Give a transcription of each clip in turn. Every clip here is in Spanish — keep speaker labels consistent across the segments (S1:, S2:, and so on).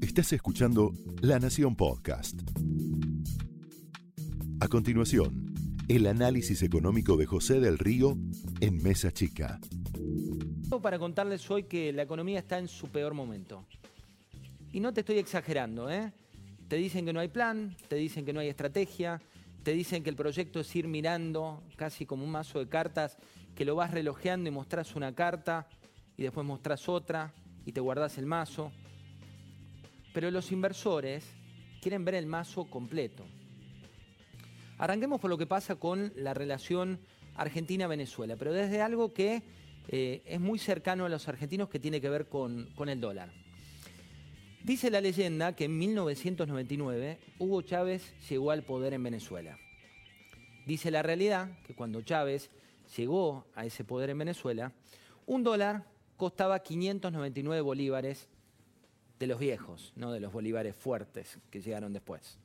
S1: Estás escuchando La Nación Podcast. A continuación, el análisis económico de José del Río en Mesa Chica.
S2: Para contarles hoy que la economía está en su peor momento. Y no te estoy exagerando, ¿eh? Te dicen que no hay plan, te dicen que no hay estrategia, te dicen que el proyecto es ir mirando casi como un mazo de cartas, que lo vas relojeando y mostrás una carta y después mostrás otra y te guardás el mazo. Pero los inversores quieren ver el mazo completo. Arranquemos por lo que pasa con la relación Argentina-Venezuela, pero desde algo que eh, es muy cercano a los argentinos que tiene que ver con, con el dólar. Dice la leyenda que en 1999 Hugo Chávez llegó al poder en Venezuela. Dice la realidad que cuando Chávez llegó a ese poder en Venezuela, un dólar costaba 599 bolívares de los viejos, no de los bolívares fuertes que llegaron después.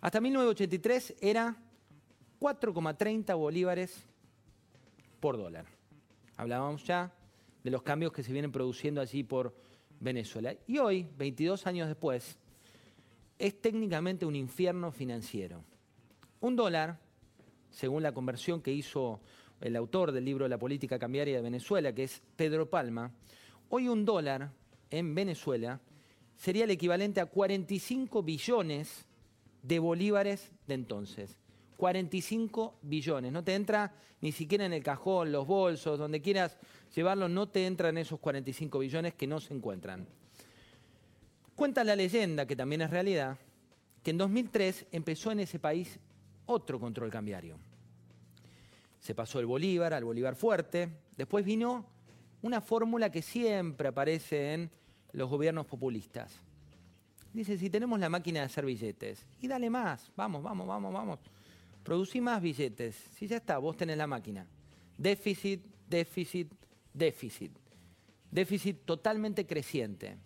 S2: Hasta 1983 era 4,30 bolívares por dólar. Hablábamos ya de los cambios que se vienen produciendo allí por Venezuela. Y hoy, 22 años después, es técnicamente un infierno financiero. Un dólar, según la conversión que hizo el autor del libro La política cambiaria de Venezuela, que es Pedro Palma, hoy un dólar en Venezuela sería el equivalente a 45 billones de bolívares de entonces. 45 billones. No te entra ni siquiera en el cajón, los bolsos, donde quieras llevarlo, no te entran esos 45 billones que no se encuentran. Cuenta la leyenda, que también es realidad, que en 2003 empezó en ese país otro control cambiario. Se pasó el Bolívar al Bolívar fuerte, después vino una fórmula que siempre aparece en los gobiernos populistas. Dice, si tenemos la máquina de hacer billetes, y dale más, vamos, vamos, vamos, vamos Producí más billetes. Si ya está, vos tenés la máquina. Déficit, déficit, déficit. Déficit totalmente creciente.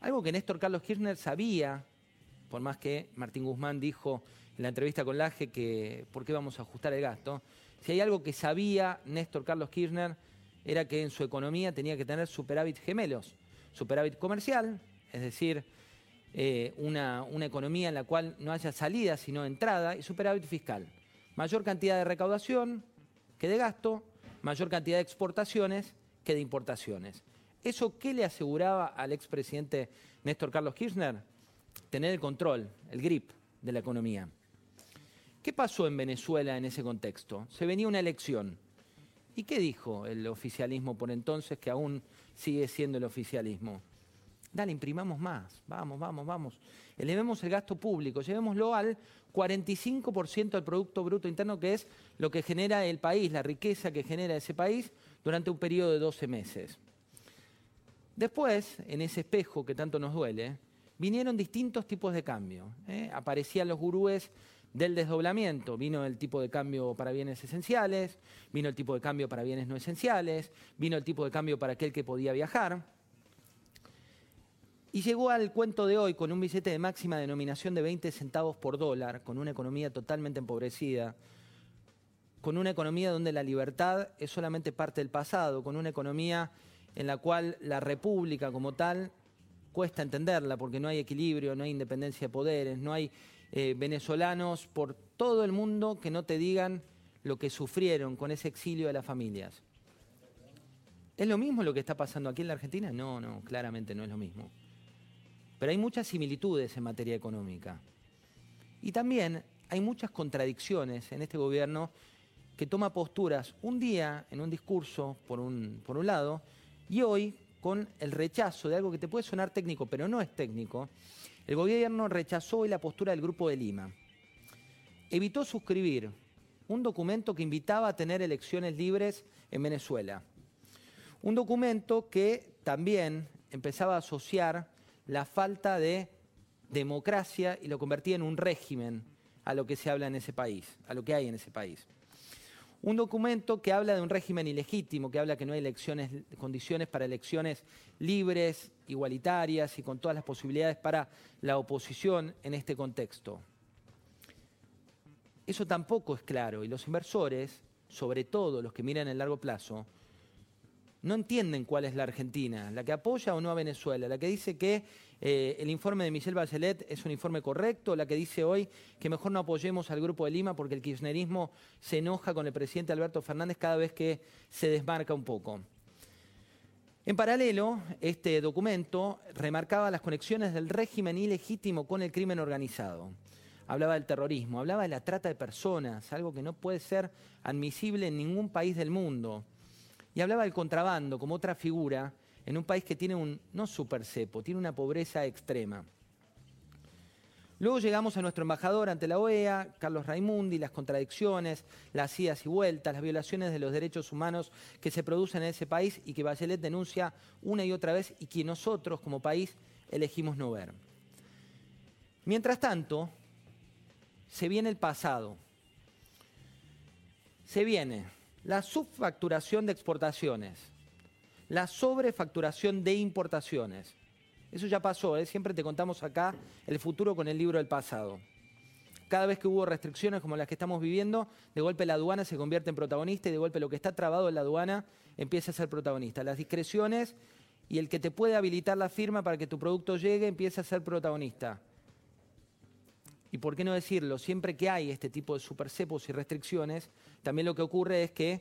S2: Algo que Néstor Carlos Kirchner sabía, por más que Martín Guzmán dijo en la entrevista con Laje que por qué vamos a ajustar el gasto, si hay algo que sabía Néstor Carlos Kirchner era que en su economía tenía que tener superávit gemelos. Superávit comercial, es decir, eh, una, una economía en la cual no haya salida sino entrada y superávit fiscal. Mayor cantidad de recaudación que de gasto, mayor cantidad de exportaciones que de importaciones. ¿Eso qué le aseguraba al expresidente Néstor Carlos Kirchner? Tener el control, el grip de la economía. ¿Qué pasó en Venezuela en ese contexto? Se venía una elección. ¿Y qué dijo el oficialismo por entonces, que aún sigue siendo el oficialismo? Dale, imprimamos más, vamos, vamos, vamos. Elevemos el gasto público, llevémoslo al 45% del Producto Bruto Interno, que es lo que genera el país, la riqueza que genera ese país durante un periodo de 12 meses. Después, en ese espejo que tanto nos duele, vinieron distintos tipos de cambio. ¿eh? Aparecían los gurúes del desdoblamiento. Vino el tipo de cambio para bienes esenciales, vino el tipo de cambio para bienes no esenciales, vino el tipo de cambio para aquel que podía viajar. Y llegó al cuento de hoy con un billete de máxima denominación de 20 centavos por dólar, con una economía totalmente empobrecida, con una economía donde la libertad es solamente parte del pasado, con una economía en la cual la república como tal cuesta entenderla porque no hay equilibrio, no hay independencia de poderes, no hay eh, venezolanos por todo el mundo que no te digan lo que sufrieron con ese exilio de las familias. ¿Es lo mismo lo que está pasando aquí en la Argentina? No, no, claramente no es lo mismo. Pero hay muchas similitudes en materia económica. Y también hay muchas contradicciones en este gobierno que toma posturas un día en un discurso, por un, por un lado, y hoy con el rechazo de algo que te puede sonar técnico, pero no es técnico, el gobierno rechazó hoy la postura del Grupo de Lima. Evitó suscribir un documento que invitaba a tener elecciones libres en Venezuela. Un documento que también empezaba a asociar la falta de democracia y lo convertía en un régimen a lo que se habla en ese país, a lo que hay en ese país. Un documento que habla de un régimen ilegítimo, que habla que no hay elecciones, condiciones para elecciones libres, igualitarias y con todas las posibilidades para la oposición en este contexto. Eso tampoco es claro y los inversores, sobre todo los que miran el largo plazo, no entienden cuál es la Argentina, la que apoya o no a Venezuela, la que dice que eh, el informe de Michelle Bachelet es un informe correcto, la que dice hoy que mejor no apoyemos al Grupo de Lima porque el kirchnerismo se enoja con el presidente Alberto Fernández cada vez que se desmarca un poco. En paralelo, este documento remarcaba las conexiones del régimen ilegítimo con el crimen organizado. Hablaba del terrorismo, hablaba de la trata de personas, algo que no puede ser admisible en ningún país del mundo. Y hablaba del contrabando como otra figura en un país que tiene un, no super cepo, tiene una pobreza extrema. Luego llegamos a nuestro embajador ante la OEA, Carlos Raimundi, las contradicciones, las idas y vueltas, las violaciones de los derechos humanos que se producen en ese país y que Bachelet denuncia una y otra vez y que nosotros como país elegimos no ver. Mientras tanto, se viene el pasado. Se viene la subfacturación de exportaciones, la sobrefacturación de importaciones eso ya pasó, ¿eh? siempre te contamos acá el futuro con el libro del pasado. Cada vez que hubo restricciones como las que estamos viviendo, de golpe la aduana se convierte en protagonista y de golpe lo que está trabado en la aduana empieza a ser protagonista. Las discreciones y el que te puede habilitar la firma para que tu producto llegue empieza a ser protagonista. Y por qué no decirlo, siempre que hay este tipo de supercepos y restricciones, también lo que ocurre es que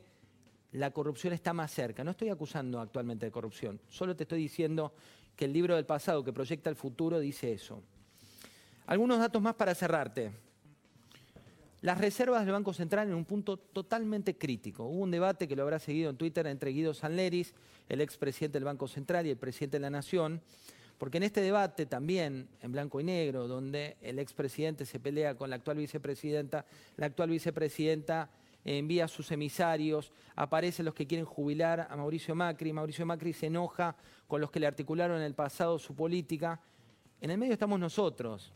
S2: la corrupción está más cerca. No estoy acusando actualmente de corrupción, solo te estoy diciendo que el libro del pasado que proyecta el futuro dice eso. Algunos datos más para cerrarte. Las reservas del Banco Central en un punto totalmente crítico. Hubo un debate que lo habrá seguido en Twitter entre Guido Sanleris, el expresidente del Banco Central y el presidente de la Nación, porque en este debate también, en blanco y negro, donde el expresidente se pelea con la actual vicepresidenta, la actual vicepresidenta envía a sus emisarios, aparecen los que quieren jubilar a Mauricio Macri, Mauricio Macri se enoja con los que le articularon en el pasado su política. En el medio estamos nosotros,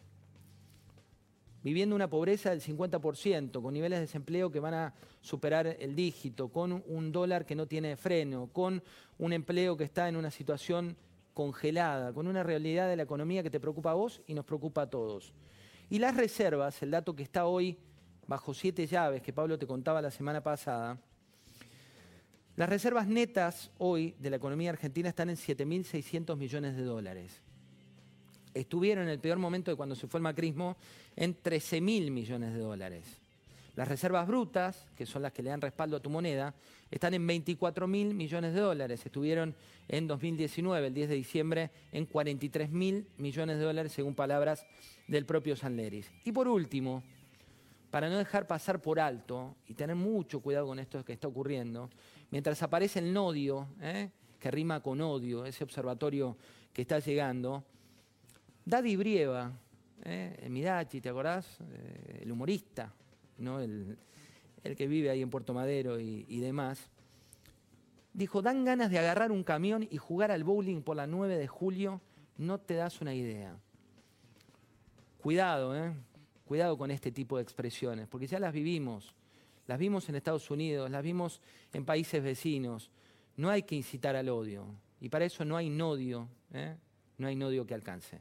S2: viviendo una pobreza del 50%, con niveles de desempleo que van a superar el dígito, con un dólar que no tiene freno, con un empleo que está en una situación congelada, con una realidad de la economía que te preocupa a vos y nos preocupa a todos. Y las reservas, el dato que está hoy bajo siete llaves que Pablo te contaba la semana pasada, las reservas netas hoy de la economía argentina están en 7.600 millones de dólares. Estuvieron en el peor momento de cuando se fue el macrismo en 13.000 millones de dólares. Las reservas brutas, que son las que le dan respaldo a tu moneda, están en 24.000 millones de dólares. Estuvieron en 2019, el 10 de diciembre, en 43.000 millones de dólares, según palabras del propio Sanleris. Y por último, para no dejar pasar por alto y tener mucho cuidado con esto que está ocurriendo, mientras aparece el nodio, ¿eh? que rima con odio, ese observatorio que está llegando, Daddy Brieva, ¿eh? ¿te acordás? Eh, el humorista, ¿no? El, que vive ahí en Puerto Madero y, demás, dijo, dan ganas de agarrar un camión y jugar al bowling por la 9 de julio, no te das una idea. Cuidado, ¿eh? Cuidado con este tipo de expresiones, porque ya las vivimos. Las vimos en Estados Unidos, las vimos en países vecinos. No hay que incitar al odio. Y para eso no hay nodio, ¿eh? no hay nodio que alcance.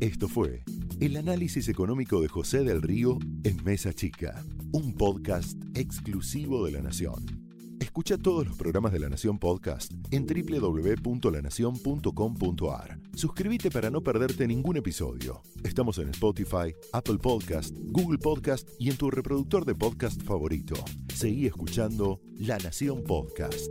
S1: Esto fue el análisis económico de José del Río en Mesa Chica, un podcast exclusivo de la Nación. Escucha todos los programas de La Nación Podcast en www.lanacion.com.ar. Suscríbete para no perderte ningún episodio. Estamos en Spotify, Apple Podcast, Google Podcast y en tu reproductor de podcast favorito. Seguí escuchando La Nación Podcast.